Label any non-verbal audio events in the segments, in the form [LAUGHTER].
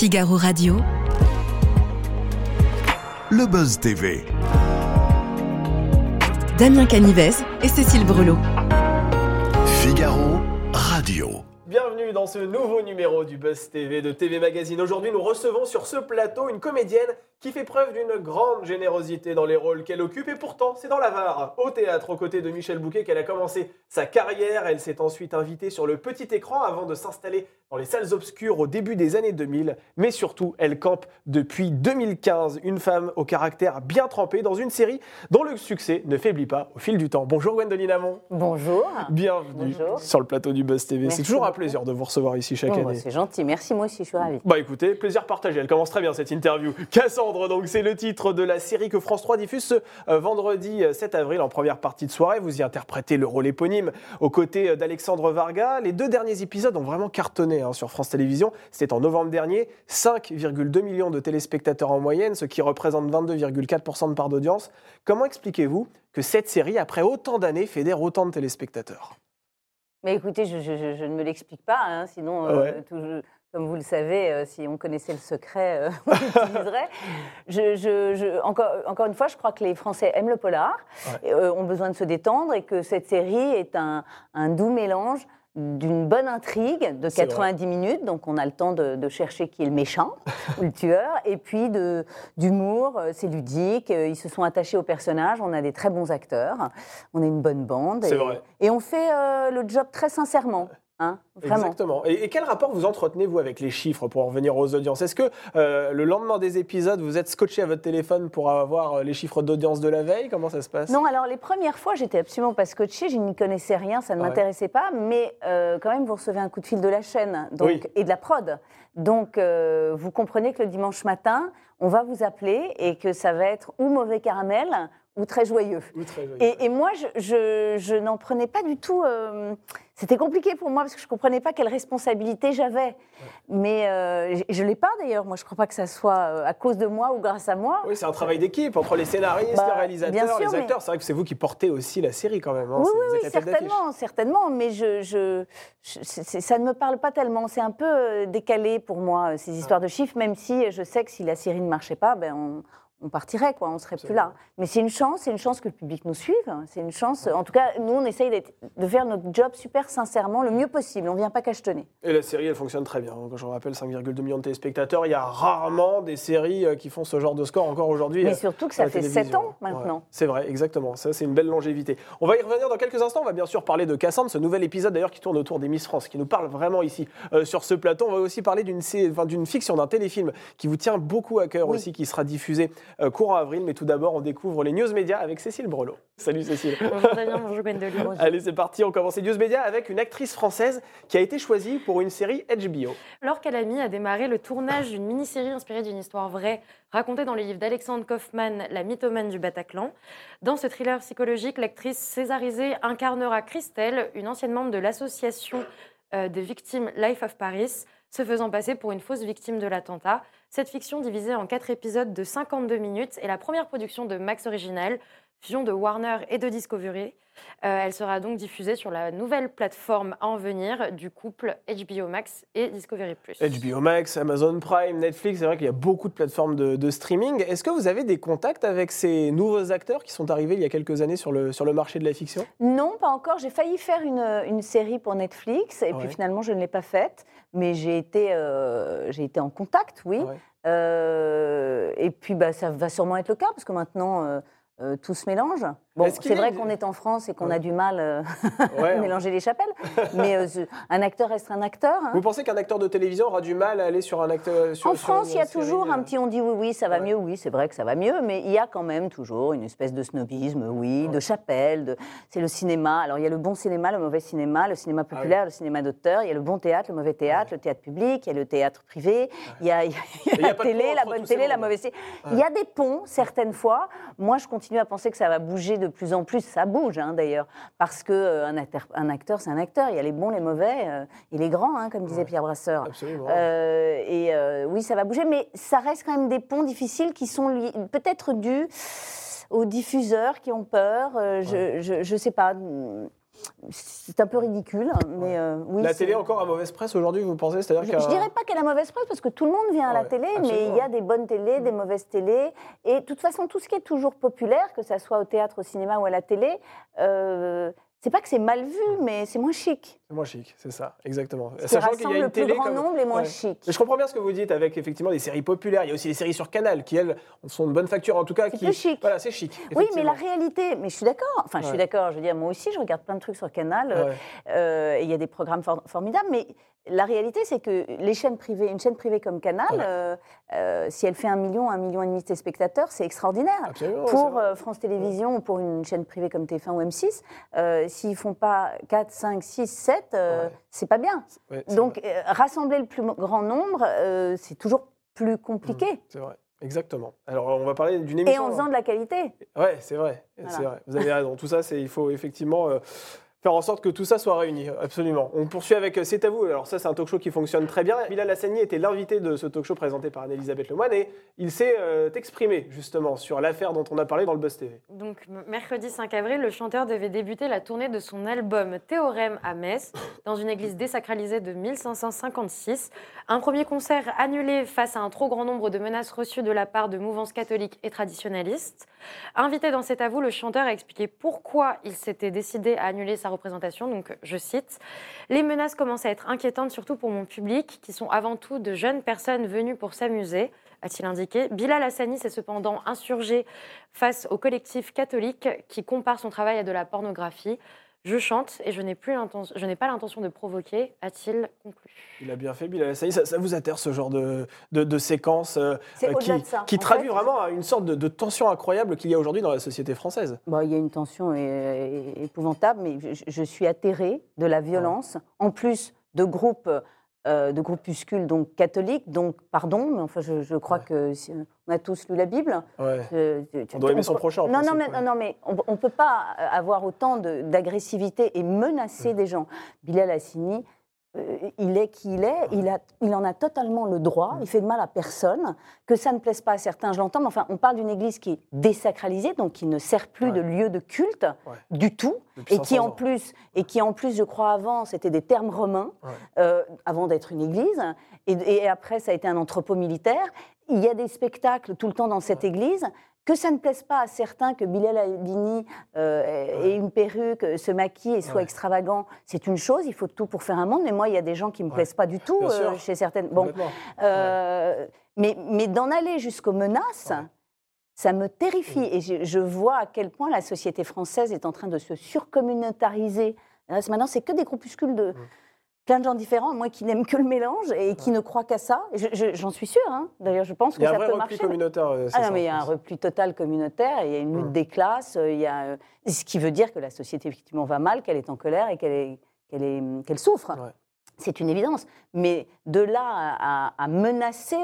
Figaro Radio. Le Buzz TV. Damien Canivez et Cécile Brelot. Figaro Radio. Bienvenue dans ce nouveau numéro du Buzz TV de TV Magazine. Aujourd'hui, nous recevons sur ce plateau une comédienne qui fait preuve d'une grande générosité dans les rôles qu'elle occupe et pourtant c'est dans la Var, au théâtre, aux côtés de Michel Bouquet qu'elle a commencé sa carrière. Elle s'est ensuite invitée sur le petit écran avant de s'installer dans les salles obscures au début des années 2000, mais surtout elle campe depuis 2015, une femme au caractère bien trempé dans une série dont le succès ne faiblit pas au fil du temps. Bonjour Gwendoline Amon. Bonjour. Bienvenue Bonjour. sur le plateau du Buzz TV. C'est toujours un plaisir de vous recevoir ici chaque Bon, bah, année. c'est gentil, merci moi aussi, je suis ravie. Bah écoutez, plaisir partagé. Elle commence très bien cette interview. Cassandre, donc c'est le titre de la série que France 3 diffuse ce euh, vendredi euh, 7 avril en première partie de soirée. Vous y interprétez le rôle éponyme aux côtés euh, d'Alexandre Varga. Les deux derniers épisodes ont vraiment cartonné hein, sur France Télévisions. C'était en novembre dernier. 5,2 millions de téléspectateurs en moyenne, ce qui représente 22,4% de part d'audience. Comment expliquez-vous que cette série, après autant d'années, fédère autant de téléspectateurs? Mais écoutez, je, je- je- je ne me l'explique pas, hein, sinon, euh, tout- comme vous le savez, euh, si on connaissait le secret, euh, [LAUGHS] on [LAUGHS] l'utiliserait. Je, je- je- encore, encore une fois, je crois que les Français aiment le polar, et, euh, ont besoin de se détendre et que cette série est un, un doux mélange d'une bonne intrigue de C'est vrai. 90 minutes, donc on a le temps de, de chercher qui est le méchant [LAUGHS] ou le tueur, et puis d'humour, c'est ludique, ils se sont attachés aux personnages, on a des très bons acteurs, on a une bonne bande, et, vrai. et on fait le job très sincèrement, hein. Exactement. Et, et quel rapport vous entretenez-vous avec les chiffres pour en revenir aux audiences? Est-ce que euh, le lendemain des épisodes, vous êtes scotché à votre téléphone pour avoir euh, les chiffres d'audience de la veille? Comment ça se passe? Non, alors les premières fois, j'étais absolument pas scotchée, je n'y connaissais rien, ça ne Ouais. m'intéressait pas, mais euh, quand même, vous recevez un coup de fil de la chaîne donc, Oui. et de la prod. Donc, euh, vous comprenez que le dimanche matin, on va vous appeler et que ça va être ou mauvais caramel ou très joyeux. Très. Et, et moi, je, je- je n'en prenais pas du tout. euh, C'était compliqué pour moi parce que je ne comprenais pas quelle responsabilité j'avais. Mais euh, je ne l'ai pas d'ailleurs. Moi, je ne crois pas que ça soit euh, à cause de moi ou grâce à moi. Oui, c'est un travail d'équipe entre les scénaristes, Bah, les réalisateurs, sûr, les mais- acteurs. C'est vrai que c'est vous qui portez aussi la série quand même. hein. Oui, oui, oui, certainement, certainement, mais je, je, ça ne me parle pas tellement. C'est un peu décalé pour moi, ces histoires de chiffres, même si je sais que si la série ne marchait pas, ben on, on partirait, quoi, on serait plus là. Mais c'est une chance, c'est une chance que le public nous suive. C'est une chance. En tout cas, nous, on essaye de faire notre job super sincèrement, le mieux possible. On ne vient pas cachetonner. Et la série, elle fonctionne très bien. Quand je vous rappelle 5,2 millions de téléspectateurs, il y a rarement des séries euh, qui font ce genre de score encore aujourd'hui. Mais euh, surtout que ça fait télévision. 7 ans maintenant. Ouais, c'est vrai, exactement. Ça, c'est une belle longévité. On va y revenir dans quelques instants. On va bien sûr parler de Cassandre, ce nouvel épisode d'ailleurs qui tourne autour des Miss France, qui nous parle vraiment ici euh, sur ce plateau. On va aussi parler d'une enfin, fiction, d'un téléfilm qui vous tient beaucoup à cœur Oui. aussi, qui sera diffusé courant avril. Mais tout d'abord, on découvre les news médias avec Cécile Brelot. Salut Cécile. Bonjour Damien, bonjour Gwendoline. Allez, c'est parti. On commence les news médias avec une actrice française qui a été choisie pour une série HBO. Laure Calamy a démarré le tournage d'une mini-série inspirée d'une histoire vraie racontée dans les livres d'Alexandre Kaufman, La mythomane du Bataclan. Dans ce thriller psychologique, l'actrice césarisée incarnera Christelle, une ancienne membre de l'association euh, des victimes Life of Paris, se faisant passer pour une fausse victime de l'attentat. Cette fiction, divisée en quatre épisodes de 52 minutes, est la première production de Max Original, fusion de Warner et de Discovery. Euh, elle sera donc diffusée sur la nouvelle plateforme à en venir du couple HBO Max et Discovery+. HBO Max, Amazon Prime, Netflix, c'est vrai qu'il y a beaucoup de plateformes de, de streaming. Est-ce que vous avez des contacts avec ces nouveaux acteurs qui sont arrivés il y a quelques années sur le, sur le marché de la fiction? Non, pas encore. J'ai failli faire une, une série pour Netflix et Ouais. puis finalement je ne l'ai pas faite. Mais j'ai été, euh, j'ai été en contact, oui. Ouais. Euh, et puis bah, ça va sûrement être le cas parce que maintenant tout se mélange. Bon, c'est vrai qu'on est en France et qu'on Ouais. a du mal euh, Ouais, [LAUGHS] à mélanger les chapelles. Mais euh, un acteur reste un acteur. hein. Vous pensez qu'un acteur de télévision aura du mal à aller sur un acteur sur, En France, il y a toujours euh, un petit on dit oui, oui, ça va Ouais. mieux, oui, c'est vrai que ça va mieux, mais il y a quand même toujours une espèce de snobisme, oui, de chapelle. De... C'est le cinéma. Alors il y a le bon cinéma, le mauvais cinéma, le cinéma Ah populaire, le cinéma d'auteur, il y a le bon théâtre, le mauvais théâtre, le théâtre public, il y a le théâtre privé, il y a, il y a- il y la télé, la bonne télé, la mauvaise télé. Il y a des ponts, certaines fois. Moi, je continue à penser que ça va bouger de plus en plus. Ça bouge, hein, d'ailleurs, parce que euh, un acteur, un acteur, c'est un acteur. Il y a les bons, les mauvais, euh, et les grands, hein, comme disait Ouais. Pierre Brasseur. Absolument. Euh, et euh, oui, ça va bouger, mais ça reste quand même des ponts difficiles qui sont peut-être dus aux diffuseurs qui ont peur. je, je, je sais pas. C'est un peu ridicule, mais euh, oui. la télé encore à mauvaise presse aujourd'hui, vous pensez? C'est-à-dire Je, je dirais pas qu'elle a mauvaise presse parce que tout le monde vient à la Ouais, télé, mais il y a des bonnes télés, des mauvaises télés. Et de toute façon, tout ce qui est toujours populaire, que ça soit au théâtre, au cinéma ou à la télé, euh, c'est pas que c'est mal vu, mais c'est moins chic. C'est moins chic, c'est ça, exactement. Ce qui rassemble le plus grand comme- nombre est moins Ouais. chic. Mais je comprends bien ce que vous dites avec effectivement des séries populaires. Il y a aussi les séries sur Canal qui, elles, sont de bonne facture en tout cas. C'est qui... plus chic. Voilà, c'est chic. Oui, mais la réalité, mais je suis d'accord. Enfin, je suis d'accord. Je veux dire, moi aussi, je regarde plein de trucs sur Canal. euh, Ouais. euh, et il y a des programmes for- formidables, mais la réalité, c'est que les chaînes privées, une chaîne privée comme Canal, euh, euh, si elle fait un million, un million et demi de spectateurs, c'est extraordinaire. Absolument. Pour France Télévisions ou pour une chaîne privée comme TF1 ou M6, euh, s'ils font pas 4, 5, 6, 7, euh, Ouais. c'est pas bien. Ouais, Donc, euh, rassembler le plus grand nombre, euh, c'est toujours plus compliqué. vrai. C'est vrai. Exactement. Alors, on va parler d'une Et émission. en faisant de la qualité. Ouais, c'est vrai. Voilà. C'est vrai. Vous avez raison. Tout ça, c'est il faut effectivement euh, faire en sorte que tout ça soit réuni. Absolument. On poursuit avec euh, C'est à vous. Alors ça, c'est un talk show qui fonctionne très bien. Bilal Hassani était l'invité de ce talk show présenté par Anne-Elisabeth Lemoine et il s'est euh, exprimé justement sur l'affaire dont on a parlé dans le Buzz TV. Donc, mercredi 5 avril, le chanteur devait débuter la tournée de son album Théorème à Metz, dans une église désacralisée de 1556. Un premier concert annulé face à un trop grand nombre de menaces reçues de la part de mouvances catholiques et traditionnalistes. Invité dans cet avou, le chanteur a expliqué pourquoi il s'était décidé à annuler sa représentation. Donc, je cite Les menaces commencent à être inquiétantes, surtout pour mon public, qui sont avant tout de jeunes personnes venues pour s'amuser a-t-il indiqué. Bilal Hassani s'est cependant insurgé face au collectif catholique qui compare son travail à de la pornographie. Je chante et je n'ai plus l'intention, je n'ai pas l'intention de provoquer, a-t-il conclu. Il a bien fait, Bilal Hassani. Ça, ça vous atterre ce genre de, de, de séquence euh, euh, qui, de ça. qui En traduit fait, vraiment une sorte de, de tension incroyable qu'il y a aujourd'hui dans la société française. Bon, il y a une tension épouvantable, mais je, je suis atterrée de la violence, en plus de groupes, euh, de groupuscules donc catholiques, donc pardon, mais enfin je, je crois Ouais. que si- on a tous lu la Bible. Ouais. Tu- tu- On doit aimer on son prochain, en Non, non, principe, mais, ouais. non, non, mais on ne peut pas avoir autant d'agressivité et menacer des gens. Bilal Hassini, il est qui il est, il, a, il en a totalement le droit, il fait de mal à personne. Que ça ne plaise pas à certains, je l'entends, mais enfin, on parle d'une église qui est désacralisée, donc qui ne sert plus Ouais. de lieu de culte Ouais. du tout, Depuis et qui 500 en plus, et qui en plus, je crois avant, c'était des termes romains, Ouais. euh, avant d'être une église, et, et après ça a été un entrepôt militaire. Il y a des spectacles tout le temps dans cette église. Que ça ne plaise pas à certains que Bilal Albini euh, ait une perruque, se maquille et soit Ouais. extravagant, c'est une chose. Il faut tout pour faire un monde. Mais moi, il y a des gens qui ne me Ouais. plaisent pas du tout euh, chez certaines. Bon, euh, mais, mais d'en aller jusqu'aux menaces, ça me terrifie. Et je, je vois à quel point la société française est en train de se surcommunautariser. Maintenant, c'est que des groupuscules de plein de gens différents, moi qui n'aime que le mélange et qui ne croient qu'à ça. Je- je- J'en suis sûre. hein. D'ailleurs, je pense Il que y a un ça vrai peut repli marcher. communautaire. euh, Ah non, ça, mais il y a un repli total communautaire, il y a une lutte des classes, euh, il y a, euh, ce qui veut dire que la société effectivement va mal, qu'elle est en colère et qu'elle est- qu'elle souffre. Ouais. C'est une évidence. Mais de là à menacer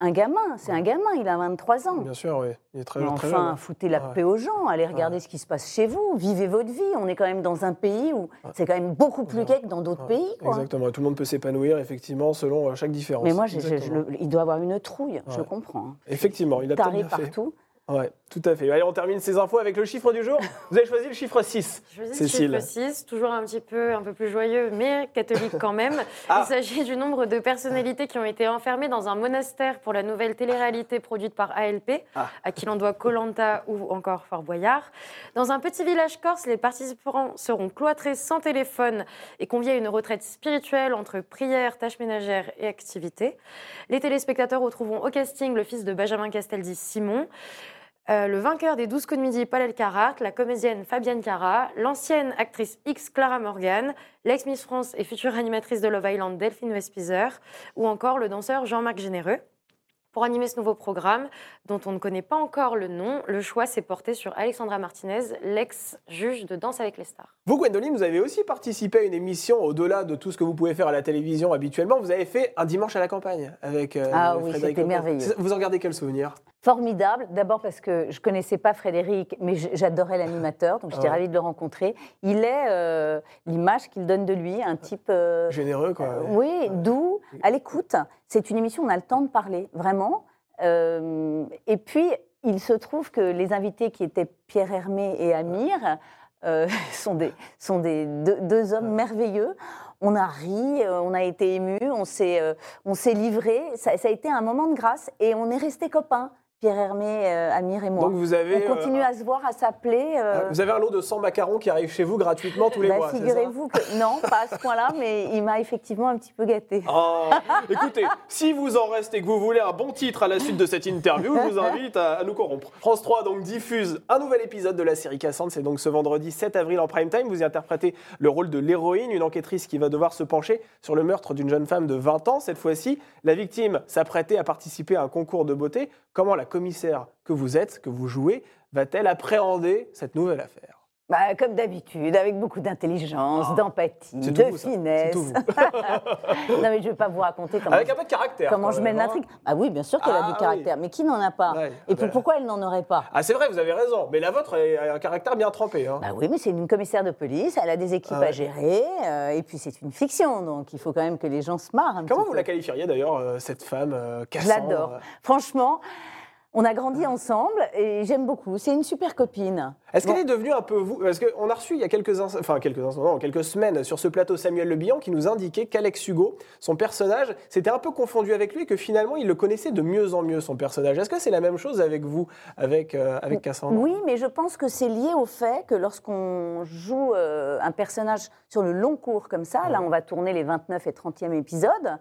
un gamin, c'est un gamin, il a 23 ans. Bien sûr, oui. Il est très, Mais très jeune. enfin, hein. foutez la Ouais. paix aux gens, allez regarder ce qui se passe chez vous, vivez votre vie. On est quand même dans un pays où Ouais. c'est quand même beaucoup plus gai que dans d'autres pays. quoi. Exactement. Tout le monde peut s'épanouir, effectivement, selon euh, chaque différence. Mais moi, je il doit avoir une trouille, je comprends. hein. Effectivement, il a peut-être Taré bien fait. partout. Ouais, tout à fait. Allez, on termine ces infos avec le chiffre du jour. Vous avez choisi le chiffre 6. Je choisis Cécile. le chiffre 6, toujours un petit peu, un peu plus joyeux, mais catholique quand même. [LAUGHS] Ah. Il s'agit du nombre de personnalités qui ont été enfermées dans un monastère pour la nouvelle télé-réalité produite par ALP, Ah. à qui l'on doit Colanta ou encore Fort Boyard. Dans un petit village corse, les participants seront cloîtrés sans téléphone et conviés à une retraite spirituelle entre prières, tâches ménagères et activités. Les téléspectateurs retrouveront au casting le fils de Benjamin Castaldi, Simon. Euh, le vainqueur des 12 coups de midi, Paul Elkarat, la comédienne Fabienne Cara, l'ancienne actrice X Clara Morgan, l'ex-Miss France et future animatrice de Love Island Delphine Vespizer, ou encore le danseur Jean-Marc Généreux. Pour animer ce nouveau programme, dont on ne connaît pas encore le nom, le choix s'est porté sur Alexandra Martinez, l'ex-juge de Danse avec les stars. Vous, Gwendoline, vous avez aussi participé à une émission au-delà de tout ce que vous pouvez faire à la télévision habituellement. Vous avez fait un dimanche à la campagne avec euh, Ah oui, c'était merveilleux. Vous en gardez quel souvenir? Formidable, d'abord parce que je connaissais pas Frédéric, mais j'adorais l'animateur, donc j'étais Ouais. ravie de le rencontrer. Il est euh, l'image qu'il donne de lui, un type euh, Généreux, quoi. euh, oui, doux, à l'écoute. C'est une émission on a le temps de parler, vraiment. Euh, et puis, il se trouve que les invités qui étaient Pierre Hermé et Amir [LAUGHS] sont des, sont des deux, deux hommes merveilleux. On a ri, on a été ému, on s'est on s'est livré. Ça, ça a été un moment de grâce et on est restés copains, Pierre Hermé, euh, Amir et moi. Donc vous avez, on continue euh, à se voir, à s'appeler. euh, vous avez un lot de 100 macarons qui arrive chez vous gratuitement tous les bah, mois. Figurez-vous que non, pas à ce point-là, mais il m'a effectivement un petit peu gâté. Oh, écoutez, si vous en restez et que vous voulez un bon titre à la suite de cette interview, je vous invite à, à nous corrompre. France 3 donc diffuse un nouvel épisode de la série Cassandre. C'est donc ce vendredi 7 avril en prime time. Vous y interprétez le rôle de l'héroïne, une enquêtrice qui va devoir se pencher sur le meurtre d'une jeune femme de 20 ans. Cette fois-ci, la victime s'apprêtait à participer à un concours de beauté. Comment la commissaire que vous êtes, que vous jouez, va-t-elle appréhender cette nouvelle affaire? Bah, comme d'habitude, avec beaucoup d'intelligence, Ah, d'empathie, de vous, finesse. [LAUGHS] non, mais je ne vais pas vous raconter comment, Avec un peu de caractère. comment je mène hein. l'intrigue. Ah oui, bien sûr qu'elle Ah a du oui. caractère, mais qui n'en a pas? Ouais, Et puis bah. pourquoi elle n'en aurait pas? Ah, c'est vrai, vous avez raison. Mais la vôtre a un caractère bien trempé. hein. Bah oui, mais c'est une commissaire de police, elle a des équipes Ah ouais. à gérer, euh, et puis c'est une fiction, donc il faut quand même que les gens se marrent un Comment petit vous peu. la qualifieriez d'ailleurs, euh, cette femme euh, Je l'adore. Franchement, on a grandi ensemble et j'aime beaucoup. C'est une super copine. Est-ce qu'elle est devenue un peu vous Parce qu'on a reçu il y a quelques, ins- enfin, quelques, instants, non, quelques semaines sur ce plateau Samuel Le Bihan qui nous indiquait qu'Alex Hugo, son personnage, s'était un peu confondu avec lui et que finalement il le connaissait de mieux en mieux, son personnage. Est-ce que c'est la même chose avec vous, avec, euh, avec Cassandre? Oui, mais je pense que c'est lié au fait que lorsqu'on joue euh, un personnage sur le long cours comme ça, là on va tourner les 29 et 30e épisodes,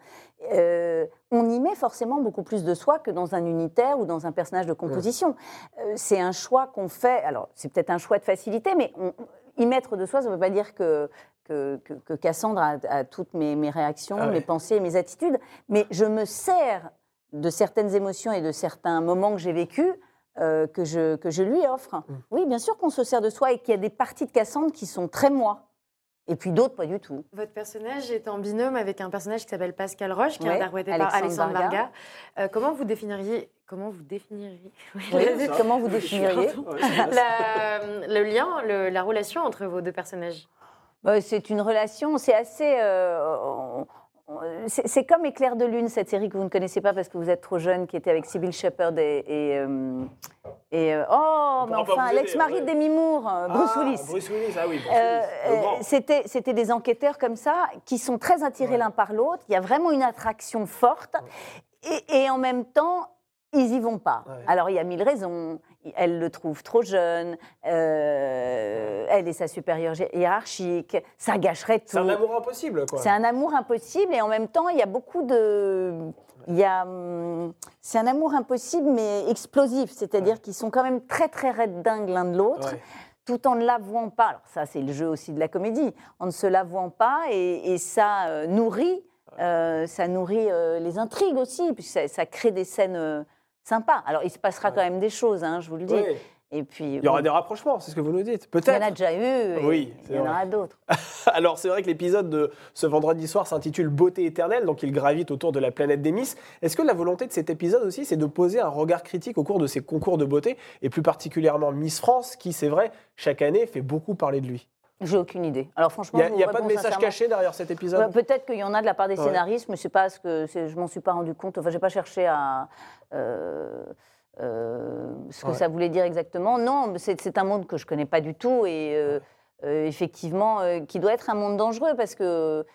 euh, on y met forcément beaucoup plus de soi que dans un unitaire ou dans un personnage de composition. Euh, c'est un choix qu'on fait, alors c'est peut-être un choix de facilité, mais on- y mettre de soi, ça ne veut pas dire que, que, que- que Cassandre a, a toutes mes, mes réactions, Ah ouais. mes pensées et mes attitudes, mais je me sers de certaines émotions et de certains moments que j'ai vécus euh, que, je, que je lui offre. Mm. Oui, bien sûr qu'on se sert de soi et qu'il y a des parties de Cassandre qui sont très moi. Et puis d'autres, pas du tout. Votre personnage est en binôme avec un personnage qui s'appelle Pascal Roche, qui est Ouais, interprété par Alexandre Varga. Varga. Euh, comment vous définiriez Comment vous définiriez [LAUGHS] Oui, comment vous définiriez [LAUGHS] la- [LAUGHS] le lien, le- la relation entre vos deux personnages Bah, C'est une relation, c'est assez. euh, c'est c'est comme Éclair de Lune, cette série que vous ne connaissez pas parce que vous êtes trop jeune, qui était avec Sybil Shepherd et. et, euh, et, euh, oh, mais enfin, l'ex-mari ouais. de Demi Moore, euh, Bruce Ah, Willis. Bruce Willis, ah oui, Euh, euh. C'était des enquêteurs comme ça qui sont très attirés Ouais. l'un par l'autre. Il y a vraiment une attraction forte. Et, et en même temps, ils y vont pas. Ouais. Alors, il y a mille raisons. Elle le trouve trop jeune. euh, elle est sa supérieure hi- hiérarchique. Ça gâcherait tout. C'est un amour impossible, quoi. C'est un amour impossible et en même temps, il y a beaucoup de. Il y a, c'est un amour impossible mais explosif, c'est-à-dire qu'ils sont quand même très très raides dingues l'un de l'autre, Ouais. tout en ne l'avouant pas. Alors ça, c'est le jeu aussi de la comédie, en ne se l'avouant pas et, et ça euh, nourrit, euh, ça nourrit euh, les intrigues aussi, puis ça, ça crée des scènes sympas. Alors il se passera quand même des choses, hein, je vous le dis. Oui. Et puis Il y aura des rapprochements, c'est ce que vous nous dites. il y en Peut-être. a déjà eu, Oui, il y en aura d'autres. [LAUGHS] Alors c'est vrai que l'épisode de ce vendredi soir s'intitule Beauté éternelle, donc il gravite autour de la planète des Miss. Est-ce que la volonté de cet épisode aussi, c'est de poser un regard critique au cours de ces concours de beauté, et plus particulièrement Miss France, qui c'est vrai, chaque année fait beaucoup parler de lui? J'ai aucune idée. Alors franchement, Il n'y a, pas de message caché derrière cet épisode Ouais, Peut-être qu'il y en a de la part des Ouais. scénaristes, mais c'est pas ce que je m'en suis pas rendu compte. Enfin, j'ai pas cherché à euh, euh, ce que Ouais. ça voulait dire exactement. Non, c'est un monde que je connais pas du tout et euh, effectivement qui doit être un monde dangereux parce que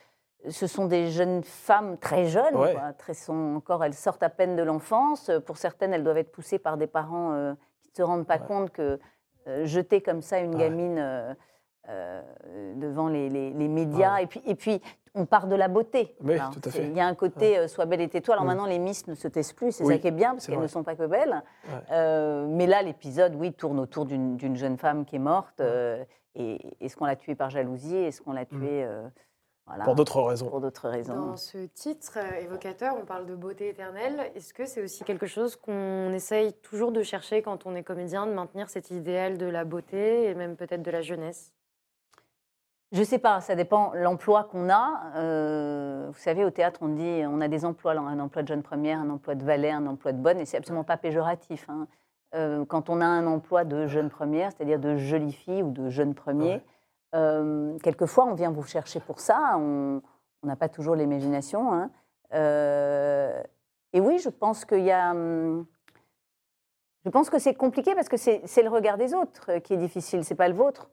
ce sont des jeunes femmes très jeunes, quoi, très sont encore, elles sortent à peine de l'enfance. Pour certaines, elles doivent être poussées par des parents qui ne se rendent pas compte que jeter comme ça une gamine euh, devant les, les- les médias, et, puis, et puis on part de la beauté. Oui, Hein, tout à c'est- fait. Il y a un côté euh, sois belle et tais-toi. Alors maintenant, les Miss ne se taisent plus, c'est Oui, ça qui est bien, parce qu'elles ne sont pas que belles. Ouais. Euh, mais là, l'épisode, oui, tourne autour d'une d'une jeune femme qui est morte. euh, et est-ce qu'on l'a tuée par jalousie? Est-ce qu'on l'a tuée euh, voilà, Mm. Pour d'autres raisons. pour d'autres raisons Dans ce titre évocateur, on parle de beauté éternelle. Est-ce que c'est aussi quelque chose qu'on essaye toujours de chercher quand on est comédien, de maintenir cet idéal de la beauté et même peut-être de la jeunesse? Je sais pas, ça dépend l'emploi qu'on a. Euh, vous savez, au théâtre, on dit on a des emplois, un emploi de jeune première, un emploi de valet, un emploi de bonne, et c'est absolument pas péjoratif. hein. Euh, quand on a un emploi de jeune première, c'est-à-dire de jolie fille ou de jeune premier, Ouais. euh, quelquefois on vient vous chercher pour ça. On n'a pas toujours l'imagination. hein. Et oui, je pense qu'il y a. hum, Je pense que c'est compliqué parce que c'est le regard des autres qui est difficile, c'est pas le vôtre.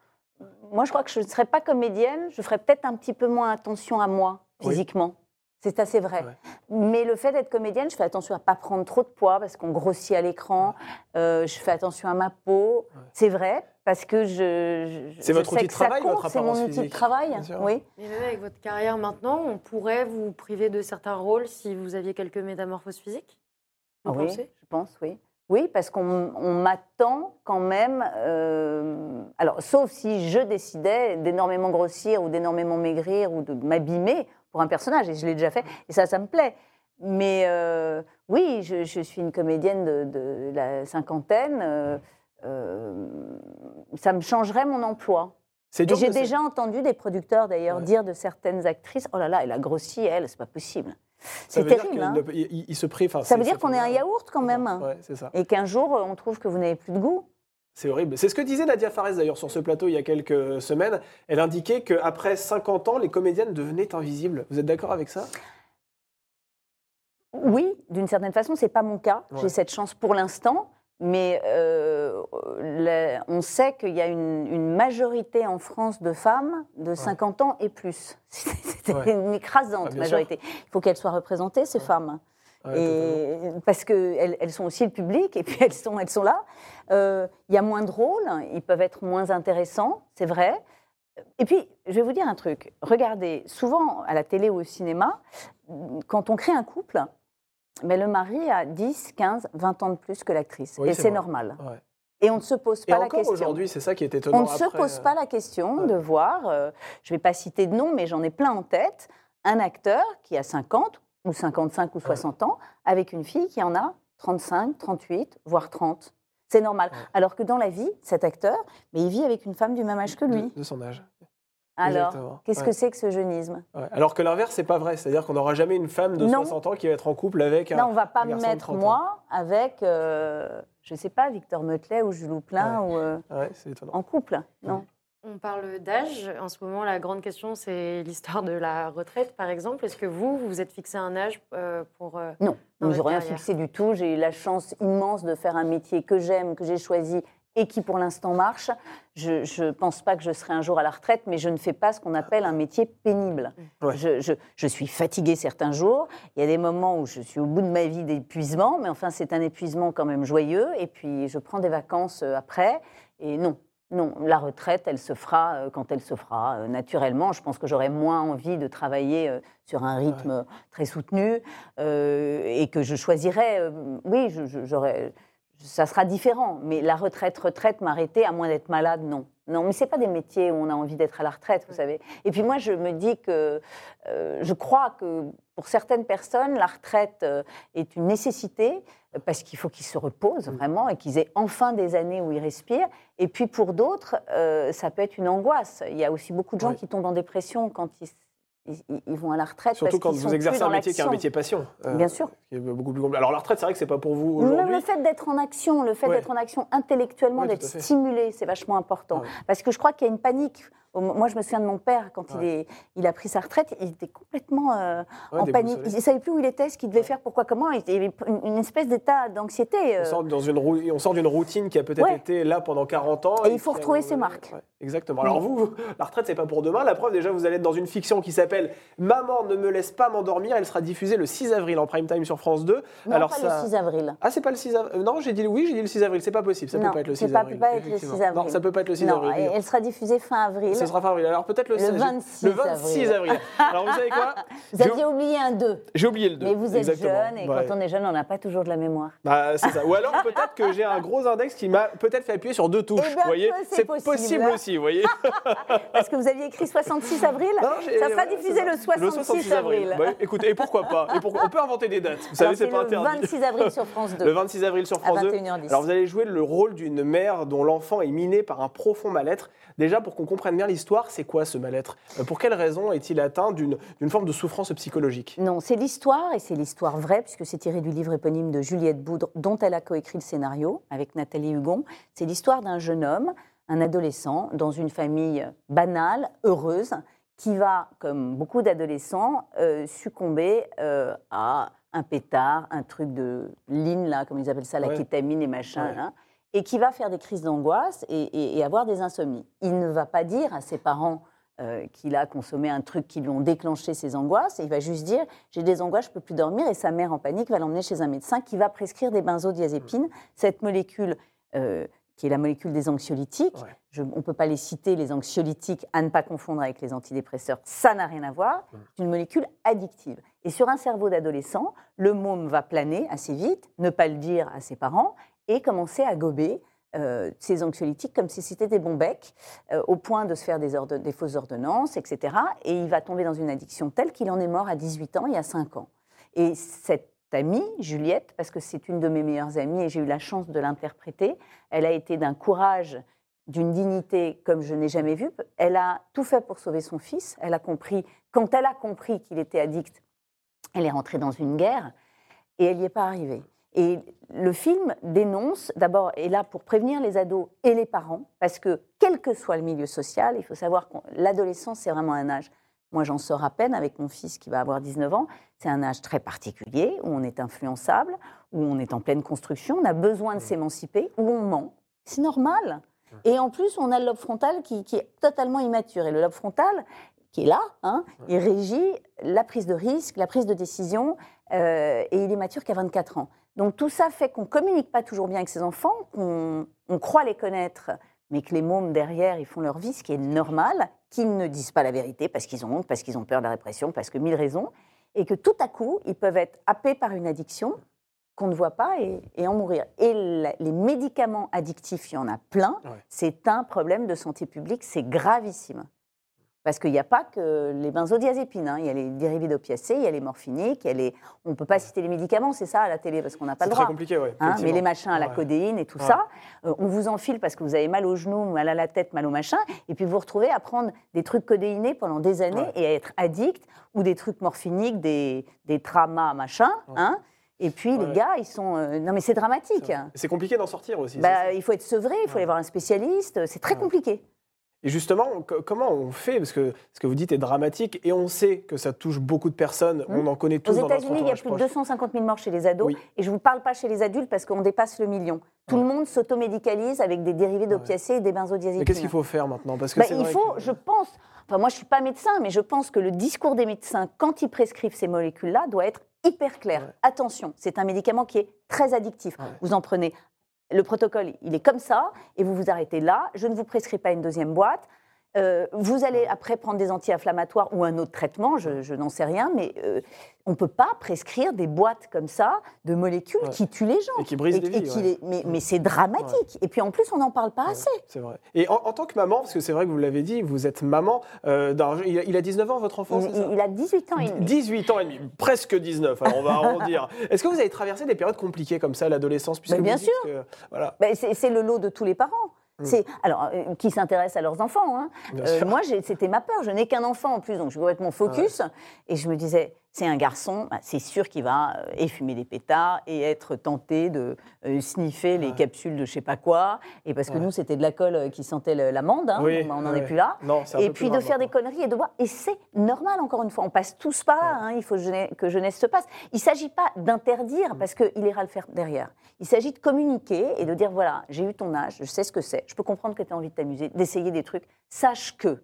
Moi, je crois que je ne serais pas comédienne, je ferais peut-être un petit peu moins attention à moi, Oui. physiquement. C'est assez vrai. Ouais. Mais le fait d'être comédienne, je fais attention à ne pas prendre trop de poids parce qu'on grossit à l'écran. Euh, je fais attention à ma peau. C'est vrai, parce que je. je- C'est votre outil de travail, votre C'est mon outil de physique. travail, oui. Mais même avec votre carrière maintenant, on pourrait vous priver de certains rôles si vous aviez quelques métamorphoses physiques Vous Ah oui, je pense, oui. Oui, parce qu'on on m'attend quand même. euh, alors, sauf si je décidais d'énormément grossir ou d'énormément maigrir ou de m'abîmer pour un personnage, et je l'ai déjà fait, et ça, ça me plaît. Mais euh, oui, je, je suis une comédienne de, de la cinquantaine. euh, ça me changerait mon emploi. C'est Et dur j'ai déjà entendu des producteurs d'ailleurs Ouais. dire de certaines actrices Oh là là, elle a grossi, elle, c'est pas possible. C'est terrible. hein. il, il- se Ça veut dire qu'on est un yaourt quand même. Ouais, c'est ça. Et qu'un jour, on trouve que vous n'avez plus de goût. C'est horrible. C'est ce que disait Nadia Fares d'ailleurs sur ce plateau il y a quelques semaines. Elle indiquait qu'après 50 ans, les comédiennes devenaient invisibles. Vous êtes d'accord avec ça? Oui, d'une certaine façon, c'est pas mon cas. Ouais. J'ai cette chance pour l'instant, mais euh, la- on sait qu'il y a une, une majorité en France de femmes de 50 ans et plus. [LAUGHS] C'est Ouais. une écrasante Ah, majorité. Il faut qu'elles soient représentées, ces femmes. Ouais, totalement. et parce qu'elles elles sont aussi le public, et puis elles sont, elles sont là. Euh, Il y a moins de rôles, ils peuvent être moins intéressants, c'est vrai. Et puis, je vais vous dire un truc. Regardez, souvent à la télé ou au cinéma, quand on crée un couple, mais le mari a 10, 15, 20 ans de plus que l'actrice. Oui, et c'est normal. Ouais. Et on ne se pose Et pas la encore question. aujourd'hui, c'est ça qui est étonnant. On ne se pose euh, pas la question ouais. de voir, euh, je ne vais pas citer de nom, mais j'en ai plein en tête, un acteur qui a 50 ou 55 ou 60 ans, avec une fille qui en a 35, 38, voire 30. C'est normal. Ouais. Alors que dans la vie, cet acteur, mais il vit avec une femme du même âge que lui. De, de son âge. Alors, qu'est-ce Ouais. que c'est que ce jeunisme? Ouais. Alors que l'inverse, c'est pas vrai. C'est-à-dire qu'on n'aura jamais une femme de Non. 60 ans qui va être en couple avec un. Non, on ne va pas me mettre, 30 ans. moi, avec, euh, je ne sais pas, Victor Meutlet ou Jules ou, euh, Ouais, c'est étonnant. en couple. Non? On parle d'âge. En ce moment, la grande question, c'est l'histoire de la retraite, par exemple. Est-ce que vous, vous vous êtes fixé un âge euh, pour... euh, Non, je n'ai rien fixé du tout. J'ai eu la chance immense de faire un métier que j'aime, que j'ai choisi et qui pour l'instant marche. Je ne pense pas que je serai un jour à la retraite, mais je ne fais pas ce qu'on appelle un métier pénible. Ouais. Je, je- je suis fatiguée certains jours. Il y a des moments où je suis au bout de ma vie d'épuisement, mais enfin c'est un épuisement quand même joyeux. Et puis je prends des vacances euh, après. Et non. Non, la retraite, elle se fera euh, quand elle se fera euh, naturellement. Je pense que j'aurai moins envie de travailler sur un rythme très soutenu euh, et que je choisirais, euh, oui, je- j'aurais, ça sera différent. Mais la retraite, retraite, m'arrêter, à moins d'être malade, non. Non, mais c'est pas des métiers où on a envie d'être à la retraite, vous savez. Et puis moi, je me dis que euh, je crois que pour certaines personnes, la retraite euh, est une nécessité euh, parce qu'il faut qu'ils se reposent vraiment et qu'ils aient enfin des années où ils respirent. Et puis pour d'autres, euh, ça peut être une angoisse. Il y a aussi beaucoup de gens Oui. qui tombent en dépression quand ils, ils- ils vont à la retraite. Surtout parce quand vous exercez un métier qui est un métier passion. euh, Bien sûr. qui est beaucoup plus Alors la retraite, c'est vrai que c'est pas pour vous aujourd'hui. le fait d'être en action, le fait Ouais. d'être en action intellectuellement, Ouais, d'être stimulé, c'est vachement important. Ouais. Parce que je crois qu'il y a une panique. Moi, je me souviens de mon père, quand il, Ouais. est, il a pris sa retraite, il était complètement euh, en panique. Il ne savait plus où il était, ce qu'il devait faire, pourquoi, comment. Il y avait une, une espèce d'état d'anxiété. euh. On sort, d'une routine qui a peut-être été là pendant 40 ans. Et il faut retrouver ses marques. Exactement. Alors vous, vous, la retraite, c'est pas pour demain. La preuve, déjà, vous allez être dans une fiction qui s'appelle Maman ne me laisse pas m'endormir. Elle sera diffusée le 6 avril en prime time sur France 2. Non, Alors pas ça... le 6 avril. Ah, c'est pas le 6 avril. Non, j'ai dit oui, j'ai dit le 6 avril. C'est pas possible. Ça non, peut pas être le 6 c'est pas, avril. peut pas être le 6 effectivement. avril. Non, ça peut pas être le 6 non, avril. Elle sera diffusée fin avril. Ce sera fin avril. Alors peut-être le, Le 16 26 Le 26 avril. Alors vous savez quoi [LAUGHS] Vous aviez oublié un 2. J'ai oublié le 2. Mais vous êtes Exactement. jeune, et Ouais. quand on est jeune, on n'a pas toujours de la mémoire. Bah, c'est ça. Ou alors peut-être que j'ai un gros index qui m'a peut-être fait appuyer sur deux touches. Eh ben, vous voyez, c'est possible. aussi. Vous voyez. [LAUGHS] Parce que vous aviez écrit 66 avril Ça sera le ça. 66, avril. Bah, écoutez, et pourquoi pas et On peut inventer des dates. Vous savez, c'est pas le interdit. 26 avril sur France 2. Le 26 avril sur France 2. 21h10. Alors vous allez jouer le rôle d'une mère dont l'enfant est miné par un profond mal-être. Déjà, pour qu'on comprenne bien l'histoire, c'est quoi ce mal-être? Euh, Pour quelle raison est-il atteint d'une forme de souffrance psychologique? Non, c'est l'histoire, et c'est l'histoire vraie, puisque c'est tiré du livre éponyme de Juliette Boudre, dont elle a coécrit le scénario avec Nathalie Hugon. C'est l'histoire d'un jeune homme, un adolescent, dans une famille banale, heureuse, qui va, comme beaucoup d'adolescents, euh, succomber euh, à un pétard, un truc de line, là, comme ils appellent ça, la Ouais. kétamine et machin. Ouais. hein. et qui va faire des crises d'angoisse et, et- et avoir des insomnies. Il ne va pas dire à ses parents euh, qu'il a consommé un truc qui lui ont déclenché ses angoisses, et il va juste dire j'ai des angoisses, je peux plus dormir, et sa mère en panique va l'emmener chez un médecin qui va prescrire des benzodiazépines, cette molécule euh, qui est la molécule des anxiolytiques. Ouais. Je- on ne peut pas les citer, les anxiolytiques, à ne pas confondre avec les antidépresseurs, ça n'a rien à voir. C'est une molécule addictive. Et sur un cerveau d'adolescent, le môme va planer assez vite, ne pas le dire à ses parents, et commencer à gober euh, ces anxiolytiques comme si c'était des bons becs, euh, au point de se faire des, ordon- des fausses ordonnances, etc. Et il va tomber dans une addiction telle qu'il en est mort à 18 ans, il y a 5 ans. Et cette amie, Juliette, parce que c'est une de mes meilleures amies et j'ai eu la chance de l'interpréter, elle a été d'un courage, d'une dignité comme je n'ai jamais vu. Elle a tout fait pour sauver son fils. Elle a compris, quand elle a compris qu'il était addict, elle est rentrée dans une guerre et elle n'y est pas arrivée. Et le film dénonce, d'abord, est là pour prévenir les ados et les parents, parce que quel que soit le milieu social, il faut savoir que l'adolescence, c'est vraiment un âge. Moi, j'en sors à peine avec mon fils qui va avoir 19 ans. C'est un âge très particulier où on est influençable, où on est en pleine construction, on a besoin de s'émanciper, où on ment. C'est normal. Et en plus, on a le lobe frontal qui, qui est totalement immature. Et le lobe frontal, qui est là, hein, il régit la prise de risque, la prise de décision, euh, et il est mature qu'à 24 ans. Donc tout ça fait qu'on communique pas toujours bien avec ses enfants, qu'on on croit les connaître, mais que les mômes derrière, ils font leur vie, ce qui est normal, qu'ils ne disent pas la vérité parce qu'ils ont honte, parce qu'ils ont peur de la répression, parce que mille raisons, et que tout à coup, ils peuvent être happés par une addiction qu'on ne voit pas et, et en mourir. Et la- les médicaments addictifs, il y en a plein. Ouais. C'est un problème de santé publique, c'est gravissime. Parce qu'il n'y a pas que les benzodiazépines, hein. il y a les dérivés d'opiacés, il y a les morphiniques, il y a les... on ne peut pas citer les médicaments, c'est ça à la télé, parce qu'on n'a pas C'est le très droit. compliqué, ouais. Hein, mais les machins à la Ouais. codéine et tout Ouais. ça, euh, on vous enfile parce que vous avez mal aux genoux, mal à la tête, mal au machin, et puis vous vous retrouvez à prendre des trucs codéinés pendant des années Ouais. et à être addict, ou des trucs morphiniques, des, des tramas, machin, hein, et puis Ouais. les gars, ils sont... euh, non mais c'est dramatique. C'est compliqué d'en sortir aussi. c'est Bah, il faut être sevré, il faut Ouais. aller voir un spécialiste, c'est très Ouais. compliqué. Et justement, co- comment on fait? Parce que ce que vous dites est dramatique et on sait que ça touche beaucoup de personnes. On en connaît tous Aux États-Unis, il y a plus de proche. 250 000 morts chez les ados. Oui. Et je ne vous parle pas chez les adultes parce qu'on dépasse le million. Tout le monde s'automédicalise avec des dérivés d'opiacés et des benzodiazépines. Mais qu'est-ce qu'il faut faire maintenant? Parce que Bah, il faut, que- je pense, enfin moi je suis pas médecin, mais je pense que le discours des médecins quand ils prescrivent ces molécules-là doit être hyper clair. Ouais. Attention, c'est un médicament qui est très addictif. Ouais. Vous en prenez, le protocole, il est comme ça, et vous vous arrêtez là. Je ne vous prescris pas une deuxième boîte. Euh, vous allez après prendre des anti-inflammatoires ou un autre traitement, je, je n'en sais rien, mais euh, on ne peut pas prescrire des boîtes comme ça de molécules Ouais. qui tuent les gens. Et qui brisent Et- des vies, qui ouais. les- mais mais c'est dramatique. Et puis en plus, on n'en parle pas assez. C'est vrai. Et en, en tant que maman, parce que c'est vrai que vous l'avez dit, vous êtes maman euh, d'un- il, a, il a 19 ans, votre enfant, Il, ça? il- a 18 ans et demi. 18 ans et demi, presque 19, alors on va [LAUGHS] arrondir. Est-ce que vous avez traversé des périodes compliquées comme ça à l'adolescence puisque bien vous que- voilà, Ben, c'est c'est le lot de tous les parents. Mm. C'est alors euh, qui s'intéressent à leurs enfants. hein. Euh, moi, c'était ma peur. Je n'ai qu'un enfant en plus, donc je suis complètement focus. Et je me disais, c'est un garçon, bah, c'est sûr qu'il va euh, et fumer des pétards et être tenté de euh, sniffer les Ouais. capsules de je sais pas quoi. Et parce que Ouais. nous, c'était de la colle euh, qui sentait l'amande. hein, Oui, on n'en ouais. est plus là. Non, Et puis de faire des conneries et de voir. Et c'est normal, encore une fois. On passe tous par là. hein, il faut que jeunesse se passe. Il ne s'agit pas d'interdire Mm. parce qu'il ira le faire derrière. Il s'agit de communiquer et de dire voilà, j'ai eu ton âge, je sais ce que c'est, je peux comprendre que tu as envie de t'amuser, d'essayer des trucs. Sache que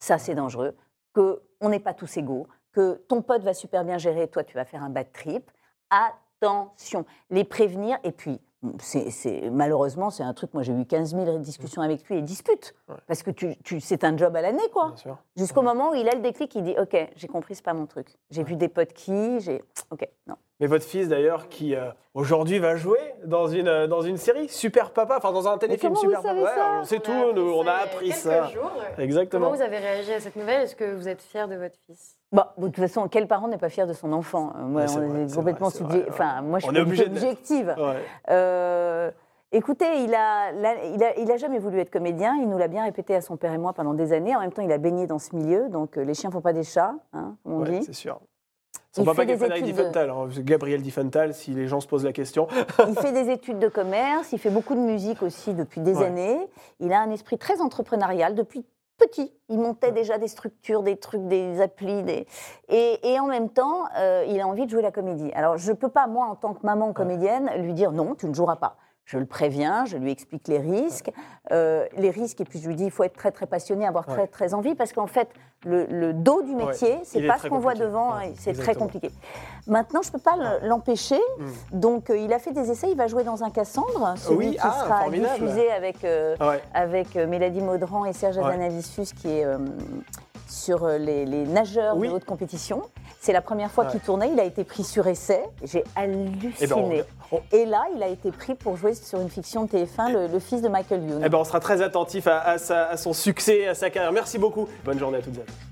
ça, c'est dangereux, qu'on n'est pas tous égaux, que ton pote va super bien gérer, toi, tu vas faire un bad trip. Attention, les prévenir. Et puis, c'est, c'est- malheureusement, c'est un truc, moi j'ai eu 15 000 discussions avec lui et disputes. Ouais. Parce que tu, tu- c'est un job à l'année, quoi. Jusqu'au moment où il a le déclic, il dit Ok, j'ai compris, c'est pas mon truc. J'ai vu des potes qui, j'ai. Ok, non. Mais votre fils d'ailleurs, qui euh, aujourd'hui va jouer dans une, euh, dans une série, Super Papa, enfin dans un téléfilm comment vous Super savez Papa. ça Ouais, on sait tout, a nous, on a appris ça. jours. Exactement. Comment vous avez réagi à cette nouvelle? Est-ce que vous êtes fier de votre fils? Bah, de toute façon, quel parent n'est pas fier de son enfant? Euh, Moi, Ouais, on vrai, est complètement vrai, vrai, Enfin, moi, je On suis est obligé objective. Ouais. Euh, écoutez, il a, la- il, a, il a jamais voulu être comédien. Il nous l'a bien répété à son père et moi pendant des années. En même temps, il a baigné dans ce milieu. Donc, les chiens font pas des chats, hein, comme on Ouais, dit. c'est sûr. Frédéric études de- Diffenthal, hein, Gabriel Diffenthal, si les gens se posent la question. [LAUGHS] Il fait des études de commerce. Il fait beaucoup de musique aussi depuis des Ouais. années. Il a un esprit très entrepreneurial depuis petit. Il montait déjà des structures, des trucs, des applis. Des... Et, et en même temps, euh, il a envie de jouer la comédie. Alors, je ne peux pas, moi, en tant que maman comédienne, lui dire non, tu ne joueras pas. Je le préviens, je lui explique les risques, euh, les risques, et puis je lui dis il faut être très très passionné, avoir très Ouais. très envie, parce qu'en fait le, le dos du métier, c'est est pas ce qu'on voit devant, Ouais, c'est très compliqué. Maintenant, je peux pas le- l'empêcher, Mm. donc euh, il a fait des essais, il va jouer dans un Cassandre, celui Oui, qui ah, sera formidable. diffusé avec euh, avec euh, Mélanie Maudran et Serge Ouais. Azanavicius qui est sur euh, les, les nageurs Oui. de haute compétition. C'est la première fois Ouais. qu'il tournait, il a été pris sur essai, j'ai halluciné. Eh ben, on- on- Et là, il a été pris pour jouer sur une fiction de TF1, le, le fils de Michael Youn. Eh ben, on sera très attentif à, à sa- à son succès, à sa carrière. Merci beaucoup. Bonne journée à toutes et à tous.